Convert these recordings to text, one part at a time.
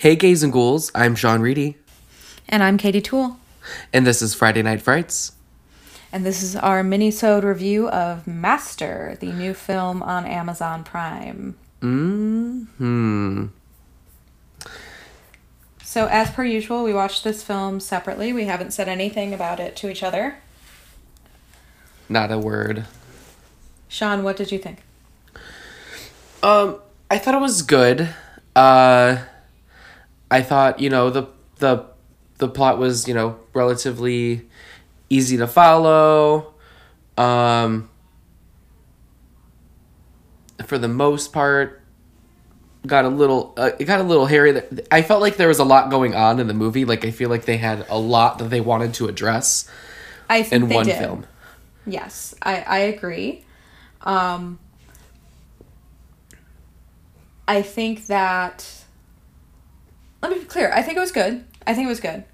Hey, gays and ghouls, I'm Sean Reedy, And I'm Katie Toole. and this is Friday Night Frights. And this is our mini-sode review of Master, the new film on Amazon Prime. Hmm. So as per usual, we watched this film separately. We haven't said anything about it to each other. Not a word. Sean, what did you think? Um, I thought it was good. Uh, I thought you know the the the plot was you know relatively easy to follow. Um, for the most part, got a little uh, it got a little hairy. I felt like there was a lot going on in the movie. Like I feel like they had a lot that they wanted to address I think in they one did. film. Yes, I, I agree. Um, I think that. Let me be clear. I think it was good. I think it was good.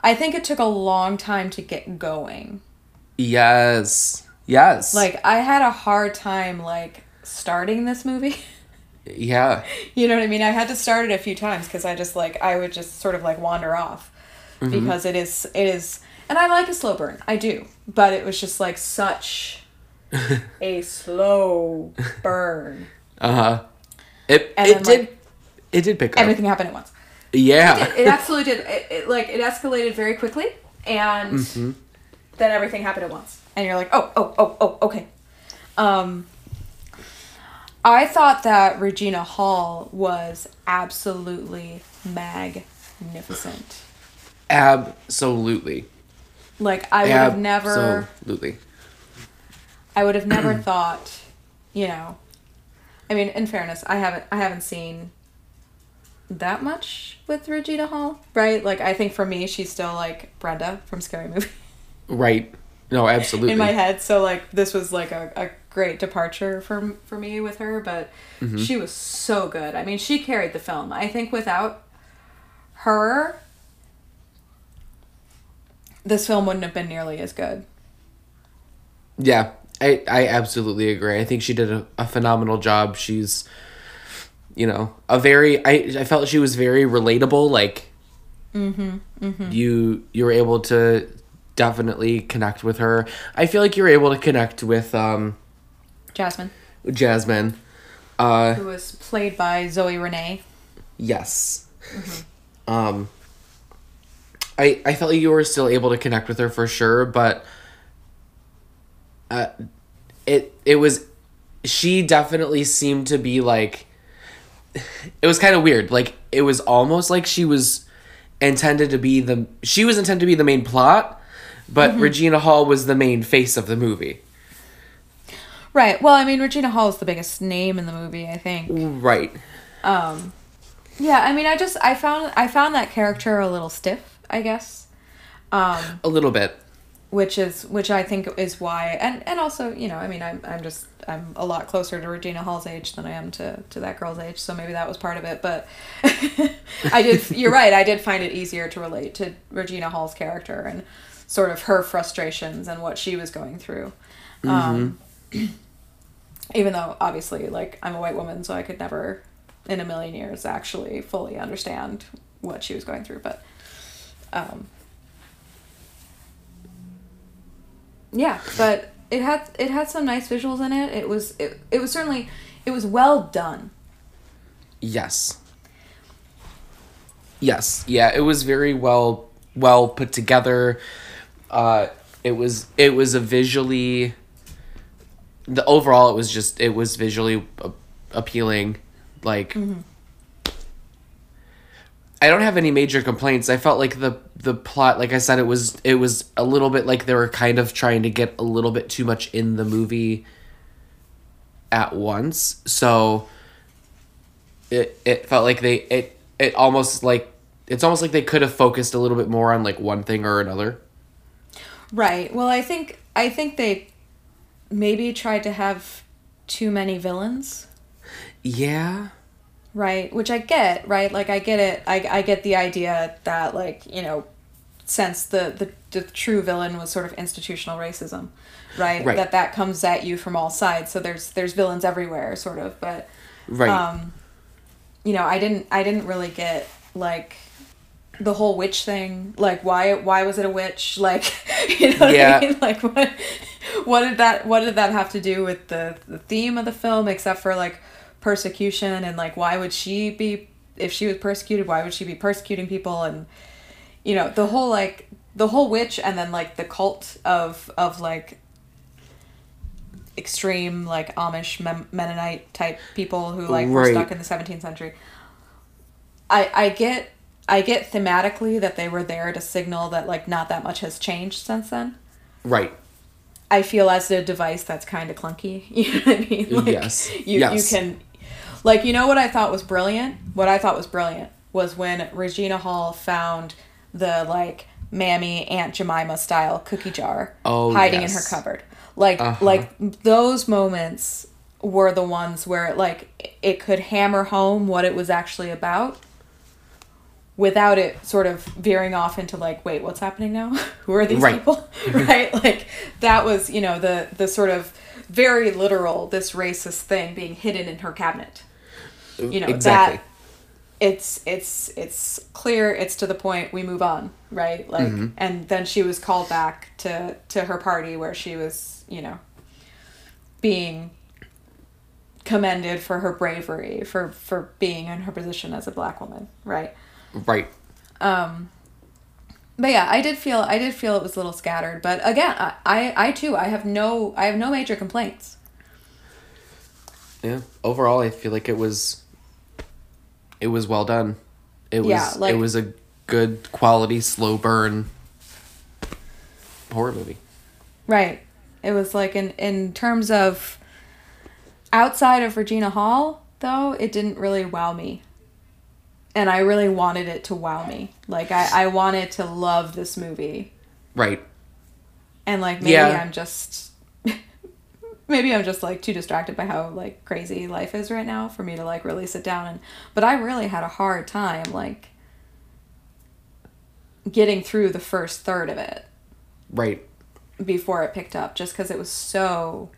I think it took a long time to get going. Yes. Yes. Like I had a hard time like starting this movie. yeah. you know what I mean? I had to start it a few times because I just like I would just sort of like wander off because it is it is and I like a slow burn. I do. But it was just like such a slow burn. Uh-huh. It And it then, did like, it did pick up. Everything happened at once. Yeah. It absolutely did. It, it like it escalated very quickly and Mm-hmm. then everything happened at once. And you're like, "Oh, oh, oh, oh, okay." Um I thought that Regina Hall was absolutely magnificent. Absolutely. Like I would have never Absolutely. I would have never thought, you know. I mean, in fairness, I haven't I haven't seen that much with Regina Hall, right? Like I think for me she's still like Brenda from Scary Movie Right. No, absolutely. in my head. So like this was like a, a great departure for for me with her, but Mm-hmm. she was so good. I mean, she carried the film. I think without her this film wouldn't have been nearly as good. Yeah. I I absolutely agree. I think she did a, a phenomenal job. She's you know, a very I I felt she was very relatable like Mm-hmm, you you were able to definitely connect with her. I feel like you were able to connect with um Jasmine, Jasmine. Uh who was played by Zoe Renee. Yes. Mm-hmm. Um I I felt like you were still able to connect with her for sure, but uh it it was she definitely seemed to be like it was kind of weird. Like it was almost like she was intended to be the she was intended to be the main plot, but Mm-hmm. Regina Hall was the main face of the movie. Right. Well, I mean, Regina Hall is the biggest name in the movie, I think. Right. Um, yeah. I mean, I just I found I found that character a little stiff, I guess. Um, A little bit. Which is which I think is why, and and also you know, I mean, I'm I'm just I'm a lot closer to Regina Hall's age than I am to to that girl's age, so maybe that was part of it. But I did. You're right. I did find it easier to relate to Regina Hall's character and sort of her frustrations and what she was going through. Um, even though obviously, like I'm a white woman, so I could never, in a million years, actually fully understand what she was going through. But um, yeah, but it had it had some nice visuals in it. It was it, it was certainly it was well done. Yes. Yes. Yeah, it was very well well put together. Uh it was it was a visually the overall it was just it was visually appealing like I don't have any major complaints. I felt like the the plot like I said it was it was a little bit like they were kind of trying to get a little bit too much in the movie at once. So it it felt like they it it almost like it's almost like they could have focused a little bit more on like one thing or another. Right. Well, I think I think they maybe tried to have too many villains. Yeah. Right, which I get, right? Like I get it. I I get the idea that like, you know, since the the, the true villain was sort of institutional racism, right? Right. That that comes at you from all sides. So there's there's villains everywhere sort of, but Right. um you know, I didn't I didn't really get like the whole witch thing like why why was it a witch like you know what Yeah. I mean like what what did that what did that have to do with the the theme of the film except for like persecution and like why would she be if she was persecuted why would she be persecuting people and you know the whole like the whole witch and then like the cult of of like extreme like Amish Mem- Mennonite type people who like were stuck in the 17th century. I I get I get thematically that they were there to signal that like not that much has changed since then. Right. I feel as a device that's kind of clunky. You know what I mean? Like, Yes. You Yes. you can, like you know what I thought was brilliant. What I thought was brilliant was when Regina Hall found the like Mammy Aunt Jemima style cookie jar Oh, hiding yes. in her cupboard. Like Uh-huh. like those moments were the ones where it, like it could hammer home what it was actually about without it sort of veering off into like wait what's happening now who are these Right. people right like that was you know the the sort of very literal this racist thing being hidden in her cabinet you know exactly. that it's it's it's clear it's to the point we move on right like Mm-hmm. and then she was called back to to her party where she was you know being commended for her bravery for for being in her position as a black woman right Right. um but yeah i did feel i did feel it was a little scattered but again i i, I too i have no i have no major complaints Yeah. Overall, I feel like it was. It was well done. It was. Yeah, like- it was a good quality slow burn. Horror movie. Right. It was like in in terms of outside of Regina Hall, though, it didn't really wow me. And I really wanted it to wow me. Like I, I wanted to love this movie. Right. And like maybe Yeah. I'm just maybe I'm just like too distracted by how like crazy life is right now for me to like really sit down and but I really had a hard time like getting through the first third of it. Right. before it picked up just because it was so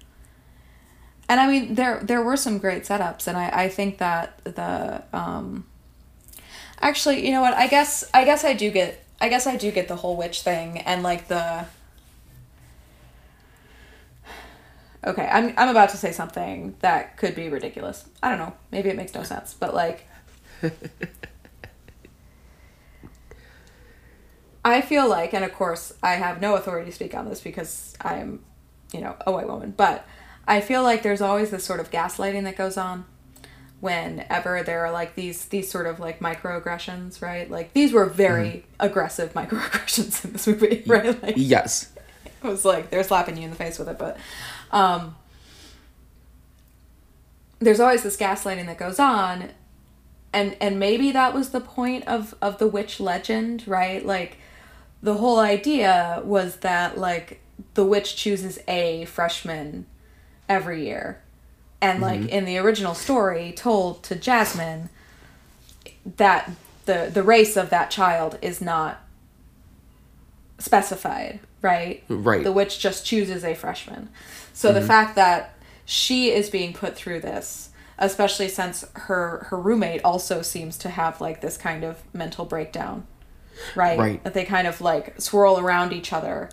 and i mean there there were some great setups and i i think that the um actually you know what i guess i guess i do get i guess i do get the whole witch thing and like the okay i'm i'm about to say something that could be ridiculous i don't know maybe it makes no sense but like I feel like, and of course, I have no authority to speak on this because I'm, you know, a white woman, but I feel like there's always this sort of gaslighting that goes on whenever there are like these these sort of like microaggressions, right? Like these were very mm-hmm. aggressive microaggressions in this movie, right? Like Yes. it was like they're slapping you in the face with it, but um there's always this gaslighting that goes on and and maybe that was the point of of the witch legend, right? Like the whole idea was that like the witch chooses a freshman every year. And like in the original story told to Jasmine that the the race of that child is not specified, right? Right. The witch just chooses a freshman. So the fact that she is being put through this, especially since her her roommate also seems to have like this kind of mental breakdown, right? Right. That they kind of like swirl around each other.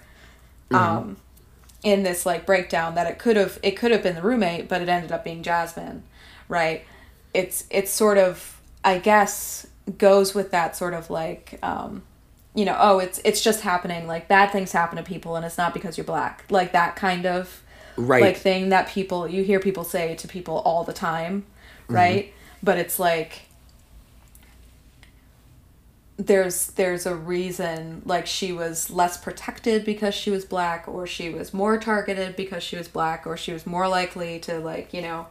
Um in this like breakdown that it could have it could have been the roommate but it ended up being Jasmine, right? It's it's sort of I guess goes with that sort of like um you know, oh, it's it's just happening. Like bad things happen to people, and it's not because you're black. Like that kind of Right. like thing that people you hear people say to people all the time, right? But it's like there's there's a reason like she was less protected because she was black or she was more targeted because she was black or she was more likely to like you know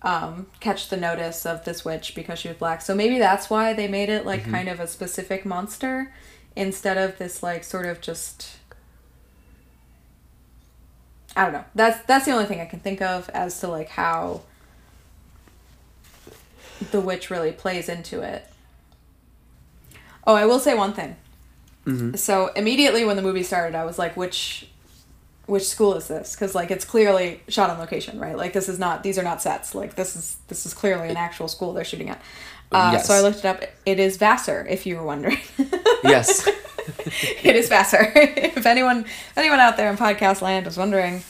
um, catch the notice of this witch because she was black so maybe that's why they made it like kind of a specific monster instead of this like sort of just i don't know that's that's the only thing i can think of as to like how the witch really plays into it Oh, I will say one thing. So immediately when the movie started, I was like, which which school is this? Because like it's clearly shot on location, right? Like this is not these are not sets. Like this is this is clearly an actual school they're shooting at. Uh, Yes. So I looked it up. It is Vassar, if you were wondering. Yes. it is Vassar. if anyone anyone out there in podcast land was wondering,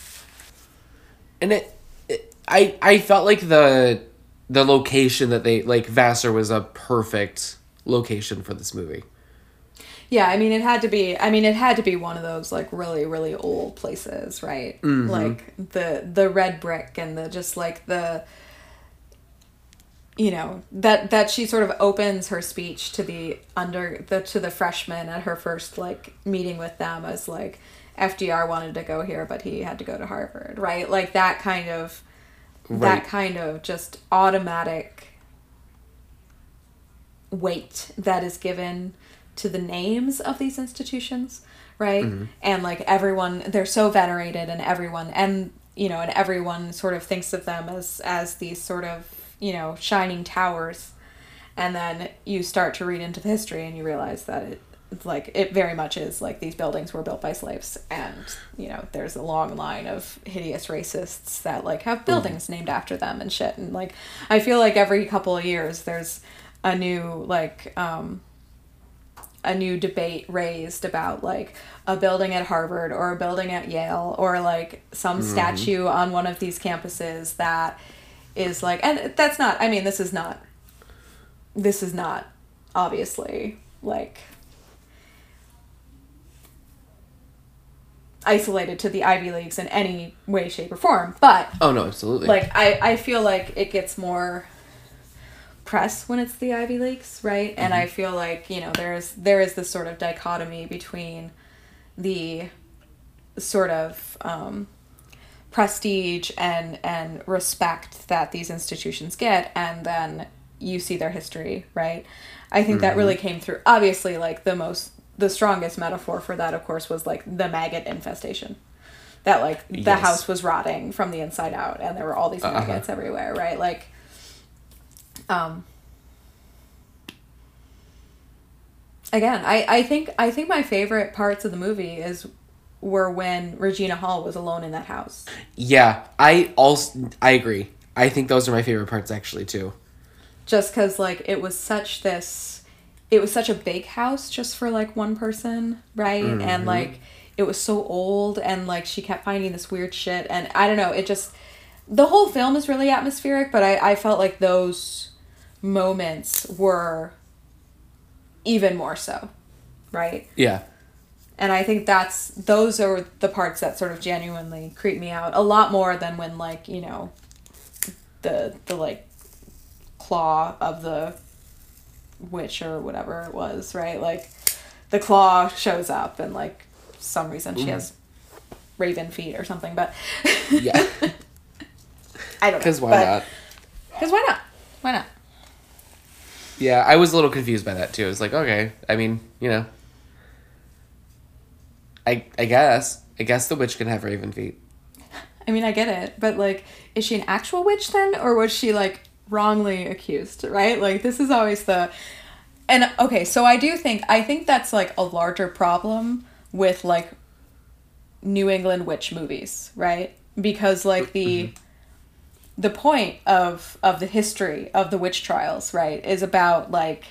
and it, it I I felt like the the location that they like Vassar was a perfect location for this movie. yeah, I mean it had to be. I mean it had to be one of those like really really old places, right? Mm-hmm. Like the the red brick and the just like the you know that that she sort of opens her speech to the under the to the freshmen at her first like meeting with them as like FDR wanted to go here but he had to go to Harvard right? Like that kind of Right. that kind of just automatic weight that is given to the names of these institutions right? Mm-hmm. And like everyone they're so venerated and everyone and you know and everyone sort of thinks of them as as these sort of you know shining towers and then you start to read into the history and you realize that it it's like it very much is like these buildings were built by slaves and you know there's a long line of hideous racists that like have buildings named after them and shit and like i feel like every couple of years there's a new like um a new debate raised about like a building at Harvard or a building at Yale or like some statue on one of these campuses that is like and that's not I mean this is not this is not obviously like isolated to the Ivy Leagues in any way shape or form but Oh no, absolutely. like I, I feel like it gets more press when it's the Ivy Leagues, right? And I feel like, you know, there's there is this sort of dichotomy between the sort of um, prestige and and respect that these institutions get and then you see their history, right? I think that really came through obviously like the most the strongest metaphor for that of course was like the maggot infestation that like the Yes. house was rotting from the inside out and there were all these Uh-huh. maggots everywhere right like um again i i think i think my favorite parts of the movie is were when regina hall was alone in that house yeah, I also I agree. I think those are my favorite parts actually too. just because like it was such this it was such a big house just for like one person right and mm-hmm. like it was so old and like she kept finding this weird shit and i don't know it just the whole film is really atmospheric but i, I felt like those moments were even more so right Yeah. And i think that's those are the parts that sort of genuinely creep me out a lot more than when like you know the the like claw of the witch or whatever it was right like the claw shows up and like some reason she mm-hmm. has raven feet or something but Yeah. i don't know Because why but- not? because why not why not Yeah, I was a little confused by that too. I was like, okay, I mean, you know, I I guess I guess the witch can have raven feet. I mean, I get it, but like, is she an actual witch then, or was she like wrongly accused? Right? Like, this is always the. And okay, so I do think I think that's like a larger problem with like New England witch movies, right? Because like the mm-hmm. the point of of the history of the witch trials, right, is about like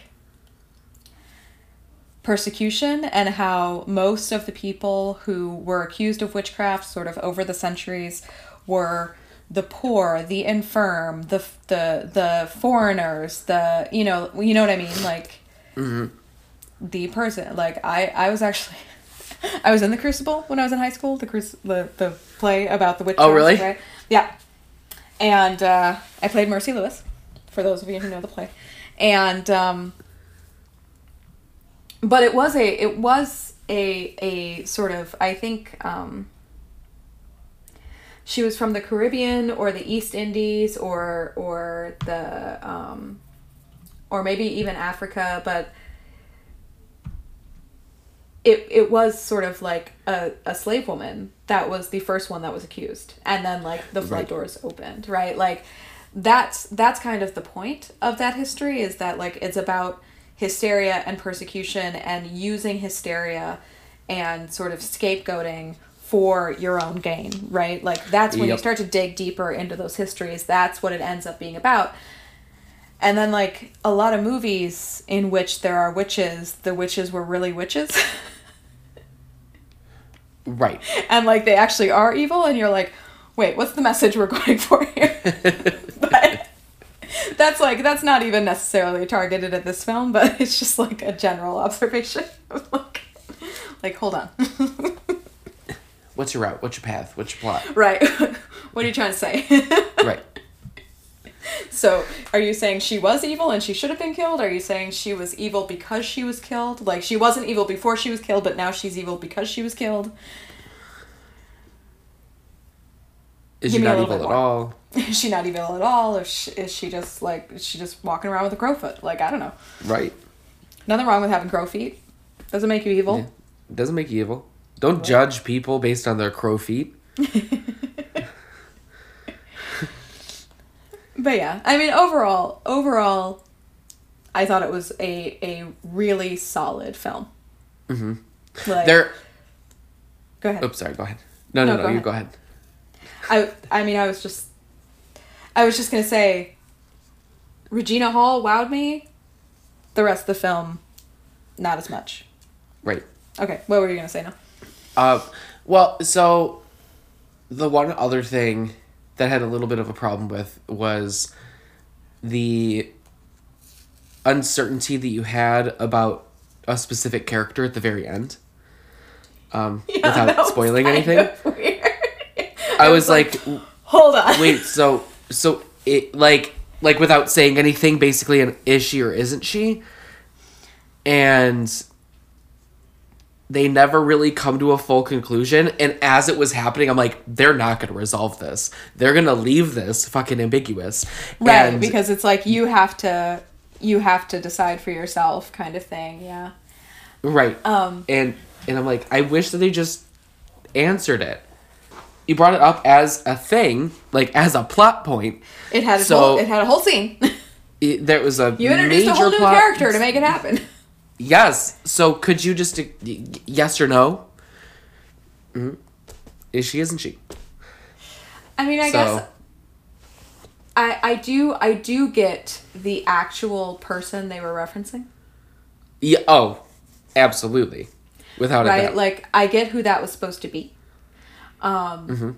persecution and how most of the people who were accused of witchcraft sort of over the centuries were the poor, the infirm, the the the foreigners, the you know, you know what I mean, like the person like I I was actually I was in the Crucible when I was in high school, the cruci- the the play about the witch Oh, really? right? Yeah. And uh, I played Mercy Lewis, for those of you who know the play. And um, but it was a it was a a sort of I think um, she was from the Caribbean or the East Indies or or the um, or maybe even Africa, but it it was sort of like a, a slave woman that was the first one that was accused and then like the flood Right. doors opened right like that's that's kind of the point of that history is that like it's about hysteria and persecution and using hysteria and sort of scapegoating for your own gain, right? Like that's when you start to dig deeper into those histories. That's what it ends up being about. And then like a lot of movies in which there are witches, the witches were really witches. Right. and like they actually are evil and you're like, "Wait, what's the message we're going for here?" but that's like that's not even necessarily targeted at this film, but it's just like a general observation. like, like hold on. What's your route? What's your path? What's your plot? right. what are you trying to say? Right. So, are you saying she was evil and she should have been killed? Are you saying she was evil because she was killed? Like she wasn't evil before she was killed, but now she's evil because she was killed? Is she not evil at all? Is she not evil at all? Or is she just like is she just walking around with a crow foot? Like I don't know. Right. Nothing wrong with having crow feet. Doesn't make you evil. Yeah. Doesn't make you evil. Don't judge people based on their crow feet. But yeah, I mean overall, overall, I thought it was a a really solid film. Mm-hmm. Like, There. go ahead. Oops, sorry. Go ahead. No, no, No, no. go you ahead. go ahead. I I mean I was just I was just gonna say Regina Hall wowed me. The rest of the film, not as much. Right. Okay, what were you gonna say now? Uh, well, so the one other thing that I had a little bit of a problem with was the uncertainty that you had about a specific character at the very end. Um, that without spoiling anything, of. I was like, hold on. wait, so so it like like without saying anything, basically, an is she or isn't she? And they never really come to a full conclusion. And as it was happening, I'm like, they're not going to resolve this. They're going to leave this fucking ambiguous. right, And- because it's like you have to you have to decide for yourself kind of thing, yeah. right. Um and and I'm like, I wish that they just answered it. You brought it up as a thing, like as a plot point. it had a So- whole it had a whole scene. It, there was a you introduced major a whole new plot. character to make it happen. Yes. So could you just yes or no? Mhm. Is she? Isn't she? I mean, I So- guess I I do I do get the actual person they were referencing, Yeah. Oh, absolutely. Without a doubt. Like I get who that was supposed to be. Um Mm-hmm.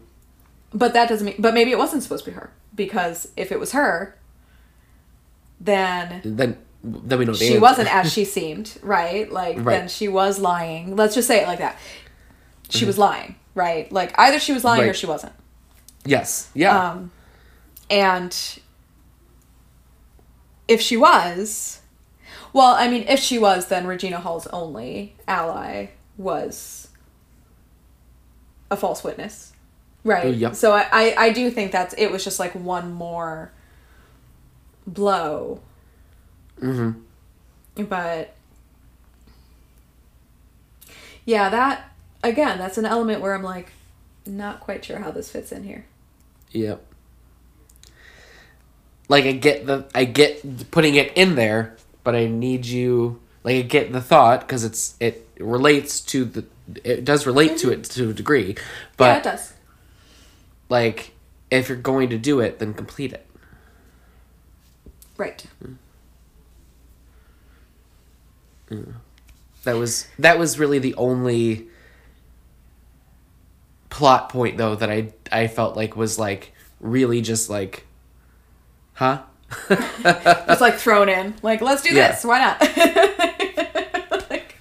but that doesn't mean but maybe it wasn't supposed to be her because if it was her then then then we know the she wasn't as she seemed, right? Like then she was lying. Let's just say it like that. She was lying, right? Like either she was lying or Mm-hmm. She wasn't. Yes. Yeah. Um, and if she was, well, I mean, if she was, then Regina Hall's only ally was a false witness, right? Oh, yep. So I, I, I do think that's it was just like one more blow, mm-hmm. but yeah, that again, that's an element where I'm like, not quite sure how this fits in here. Yep. Like I get the I get putting it in there, but I need you like I get the thought because it's it relates to the it does relate to mm-hmm. it to a degree, but yeah, it does. like if you're going to do it, then complete it. Right. Mm. Mm. That was that was really the only plot point though that I I felt like was like really just like huh? It's like thrown in. Like, let's do Yeah. this. Why not? like,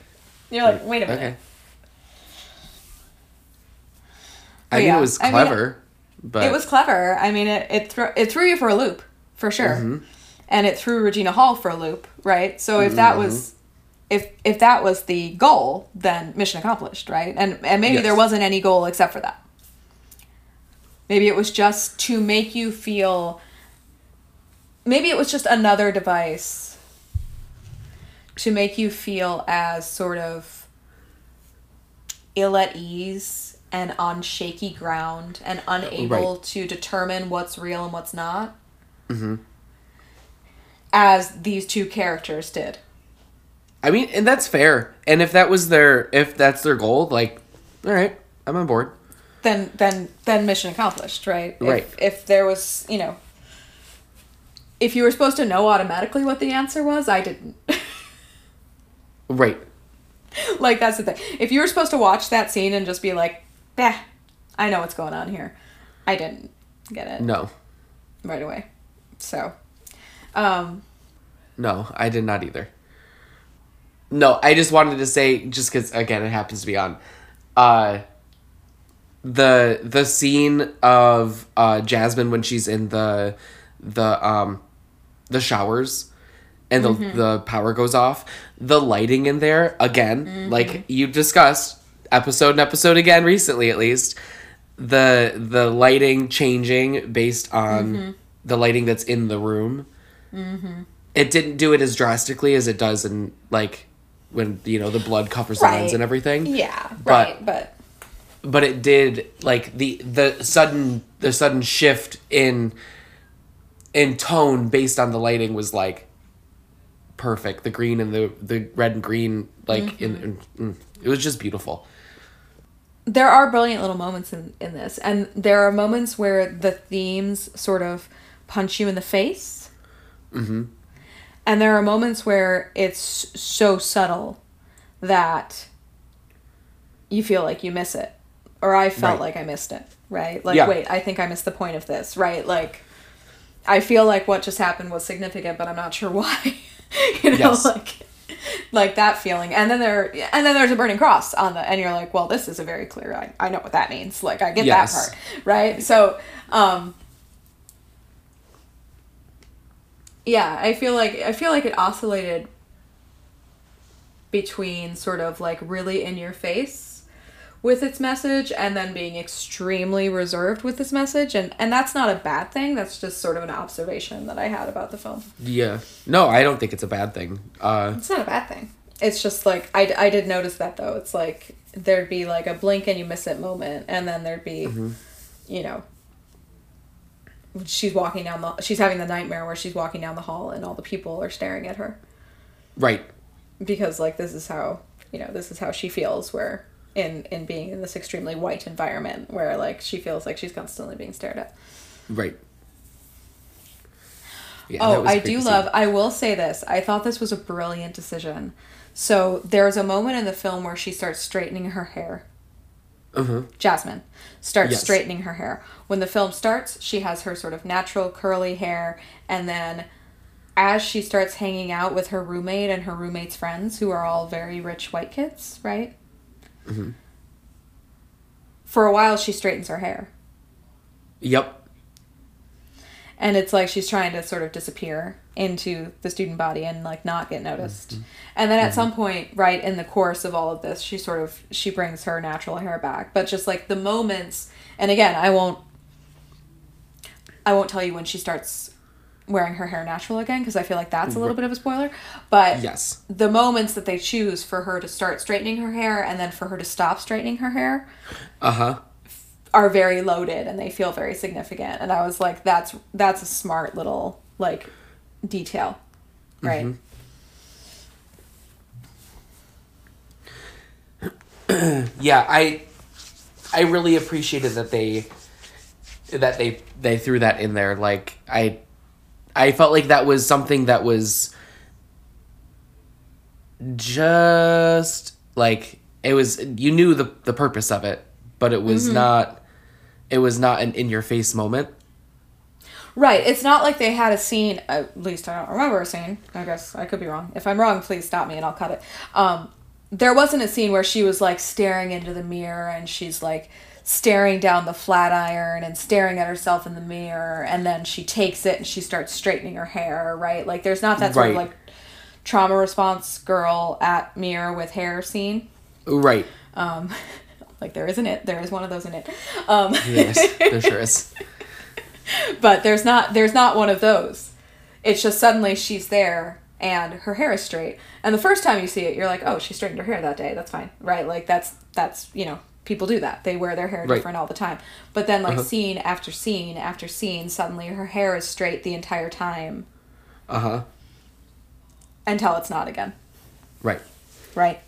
you're like, wait a minute. Okay. I But mean yeah, it was I mean, clever, but It was clever. I mean, it it, thro- it threw you for a loop, for sure. Mm-hmm. And it threw Regina Hall for a loop, right? So if that was if if that was the goal, then mission accomplished, right? And and maybe Yes. there wasn't any goal except for that. Maybe it was just to make you feel maybe it was just another device to make you feel as sort of ill at ease and on shaky ground and unable Right. to determine what's real and what's not. Mm-hmm. As these two characters did. I mean, and that's fair. And if that was their if that's their goal, like, all right, I'm on board. then then then mission accomplished, right? Right. If, if there was, you know, if you were supposed to know automatically what the answer was, I didn't. Right. like that's the thing. If you were supposed to watch that scene and just be like, "Bah, I know what's going on here," I didn't get it No. right away. So, um, No, I did not either. No, I just wanted to say just because again it happens to be on, uh, the the scene of uh Jasmine when she's in the the um the showers and the the power goes off. The lighting in there again, like you discussed episode and episode again recently at least. The the lighting changing based on mm-hmm. the lighting that's in the room. Mm-hmm. It didn't do it as drastically as it does in like when you know the blood covers the lens and everything. Yeah, But- right, but but it did like the the sudden the sudden shift in in tone based on the lighting was like perfect. The green and the the red and green like in, mm-hmm. in mm, it was just beautiful there are brilliant little moments in, in this and there are moments where the themes sort of punch you in the face mm-hmm. and there are moments where it's so subtle that you feel like you miss it or i felt Right. like i missed it right like Yeah. wait i think i missed the point of this right like i feel like what just happened was significant but i'm not sure why you know Yes. like like that feeling. And then there and then there's a burning cross on the and you're like well this is a very clear i, I know what that means. Like i get Yes. that part right? So um yeah i feel like i feel like it oscillated between sort of like really in your face with its message and then being extremely reserved with this message. And and that's not a bad thing. That's just sort of an observation that i had about the film. Yeah. No i don't think it's a bad thing. Uh it's not a bad thing. It's just like I, I did notice that though. It's like there'd be like a blink and you miss it moment, and then there'd be, you know, she's walking down the she's having the nightmare where she's walking down the hall and all the people are staring at her. Right. Because like this is how you know this is how she feels where in in being in this extremely white environment where like she feels like she's constantly being stared at. right yeah, Oh, I do love. I will say this. I thought this was a brilliant decision. So there's a moment in the film where she starts straightening her hair. uh-huh. Jasmine starts Yes. straightening her hair. When the film starts, she has her sort of natural curly hair, and then as she starts hanging out with her roommate and her roommate's friends, who are all very rich white kids, right? Mm-hmm. For a while, she straightens her hair. yep. And it's like she's trying to sort of disappear into the student body and like not get noticed. Mm-hmm. And then at mm-hmm. some point right in the course of all of this she sort of she brings her natural hair back. But just like the moments and again i won't i won't tell you when she starts wearing her hair natural again because i feel like that's a little bit of a spoiler but yes. the moments that they choose for her to start straightening her hair and then for her to stop straightening her hair uh-huh. are very loaded and they feel very significant and i was like that's that's a smart little like detail. Right. Yeah i i really appreciated that they that they they threw that in there. Like i i felt like that was something that was just like it was you knew the the purpose of it but it was not it was not an in your face moment. Right it's not like they had a scene at least i don't remember a scene i guess i could be wrong. If i'm wrong please stop me and i'll cut it. Um there wasn't a scene where she was like staring into the mirror and she's like staring down the flat iron and staring at herself in the mirror and then she takes it and she starts straightening her hair right like there's not that sort of like trauma response girl at mirror with hair scene right Um, like there isn't it. There is one of those in it. Um, yes there sure is but there's not. There's not one of those. It's just suddenly she's there and her hair is straight. And the first time you see it, you're like, oh, she straightened her hair that day. That's fine, right? Like that's that's you know people do that. They wear their hair Right. different all the time. But then like Uh-huh. scene after scene after scene, suddenly her hair is straight the entire time uh-huh until it's not again. right right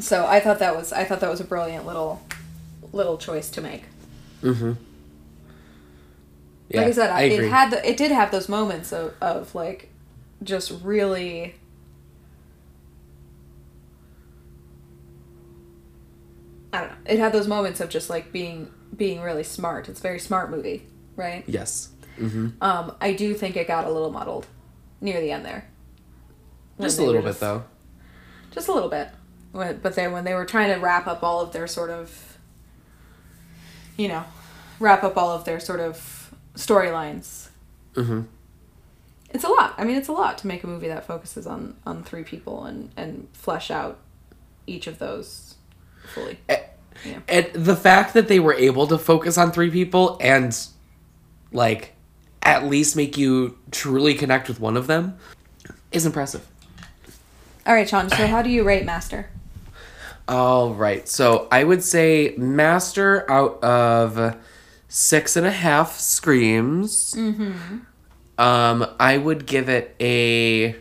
so i thought that was i thought that was a brilliant little little choice to make. Mm-hmm. like I said, I it had the, it did have those moments of, of like just really I don't know. It had those moments of just like being being really smart. It's a very smart movie, right? Yes. Mm-hmm. Um, I do think it got a little muddled near the end there. Just a little bit, though. Just a little bit, but then when they were trying to wrap up all of their sort of, you know, wrap up all of their sort of storylines. Mm-hmm. It's a lot. I mean, it's a lot to make a movie that focuses on on three people and and flesh out each of those fully. And, and the fact that they were able to focus on three people and like at least make you truly connect with one of them is impressive. All right, Sean. So, how do you rate Master? All right. So, I would say Master out of six and a half screams. Mm-hmm. Um, I would give it a.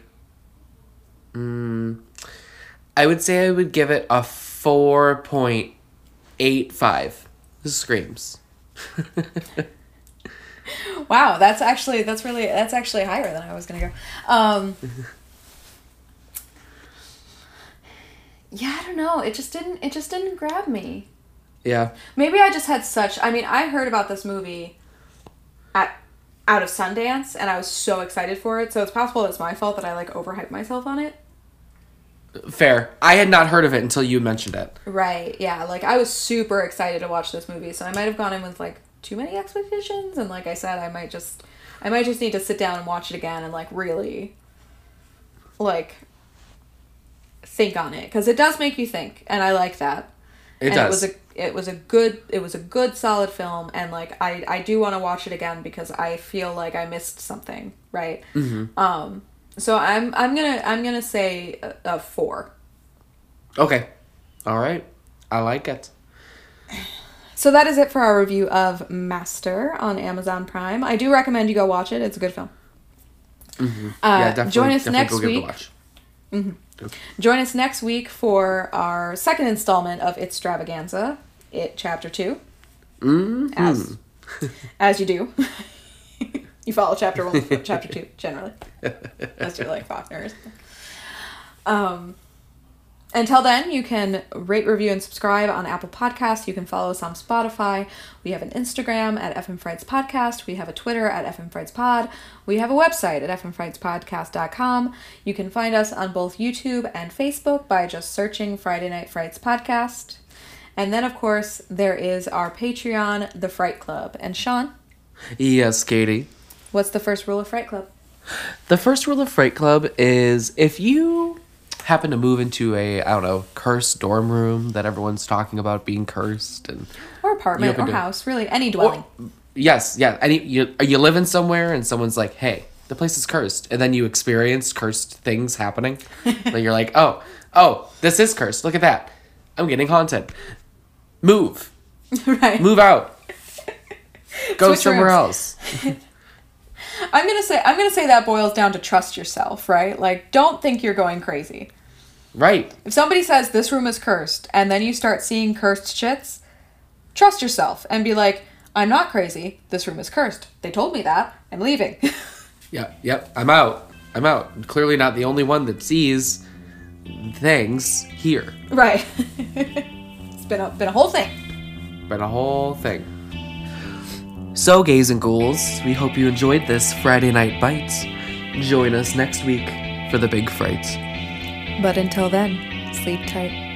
Mm, I would say I would give it a four point eight five screams. wow, that's actually that's really that's actually higher than I was gonna go. Um, yeah, I don't know. It just didn't. It just didn't grab me. Yeah. Maybe I just had such. I mean, I heard about this movie at out of Sundance, and I was so excited for it. So it's possible it's my fault that I like overhyped myself on it. Fair. I had not heard of it until you mentioned it. Right. Yeah. Like I was super excited to watch this movie, so I might have gone in with like too many expectations, and like I said, I might just, I might just need to sit down and watch it again and like really, like, think on it because it does make you think, and I like that. It and does. It was a it was a good it was a good solid film and like I I do want to watch it again because I feel like I missed something right mm-hmm. um so I'm I'm gonna I'm gonna say a, a four okay all right I like it so that is it for our review of Master on Amazon Prime I do recommend you go watch it it's a good film mm-hmm. uh, yeah, definitely, join us next week mm-hmm. Join us next week for our second installment of Itstravaganza, It Chapter 2. Mm-hmm. As, as you do. you follow Chapter 1 Chapter 2, generally. Unless you're like Faulkner or something. Um, until then, you can rate, review, and subscribe on Apple Podcasts. You can follow us on Spotify. We have an Instagram at FN Frights Podcast. We have a Twitter at FN Frights Pod. We have a website at fnfrightspodcast.com. You can find us on both YouTube and Facebook by just searching Friday Night Frights Podcast. And then, of course, there is our Patreon, The Fright Club. And Sean? Yes, Katie. What's the first rule of Fright Club? The first rule of Fright Club is if you happen to move into a I don't know cursed dorm room that everyone's talking about being cursed and or apartment or to, house, really any dwelling. Or, yes, yeah. Any you you live in somewhere and someone's like, "Hey, the place is cursed," and then you experience cursed things happening. like you're like, "Oh, oh, this is cursed. Look at that. I'm getting haunted. Move, right? Move out. Go Switch somewhere rooms. else." I'm gonna say I'm gonna say that boils down to trust yourself, right? Like, don't think you're going crazy. Right. If somebody says this room is cursed and then you start seeing cursed shits, trust yourself and be like, I'm not crazy. This room is cursed. They told me that. I'm leaving. yeah, yep. I'm out. I'm out. I'm clearly not the only one that sees things here. Right. it's been a been a whole thing. Been a whole thing. So, gays and ghouls, we hope you enjoyed this Friday Night Bites. Join us next week for the big fright. But until then, sleep tight.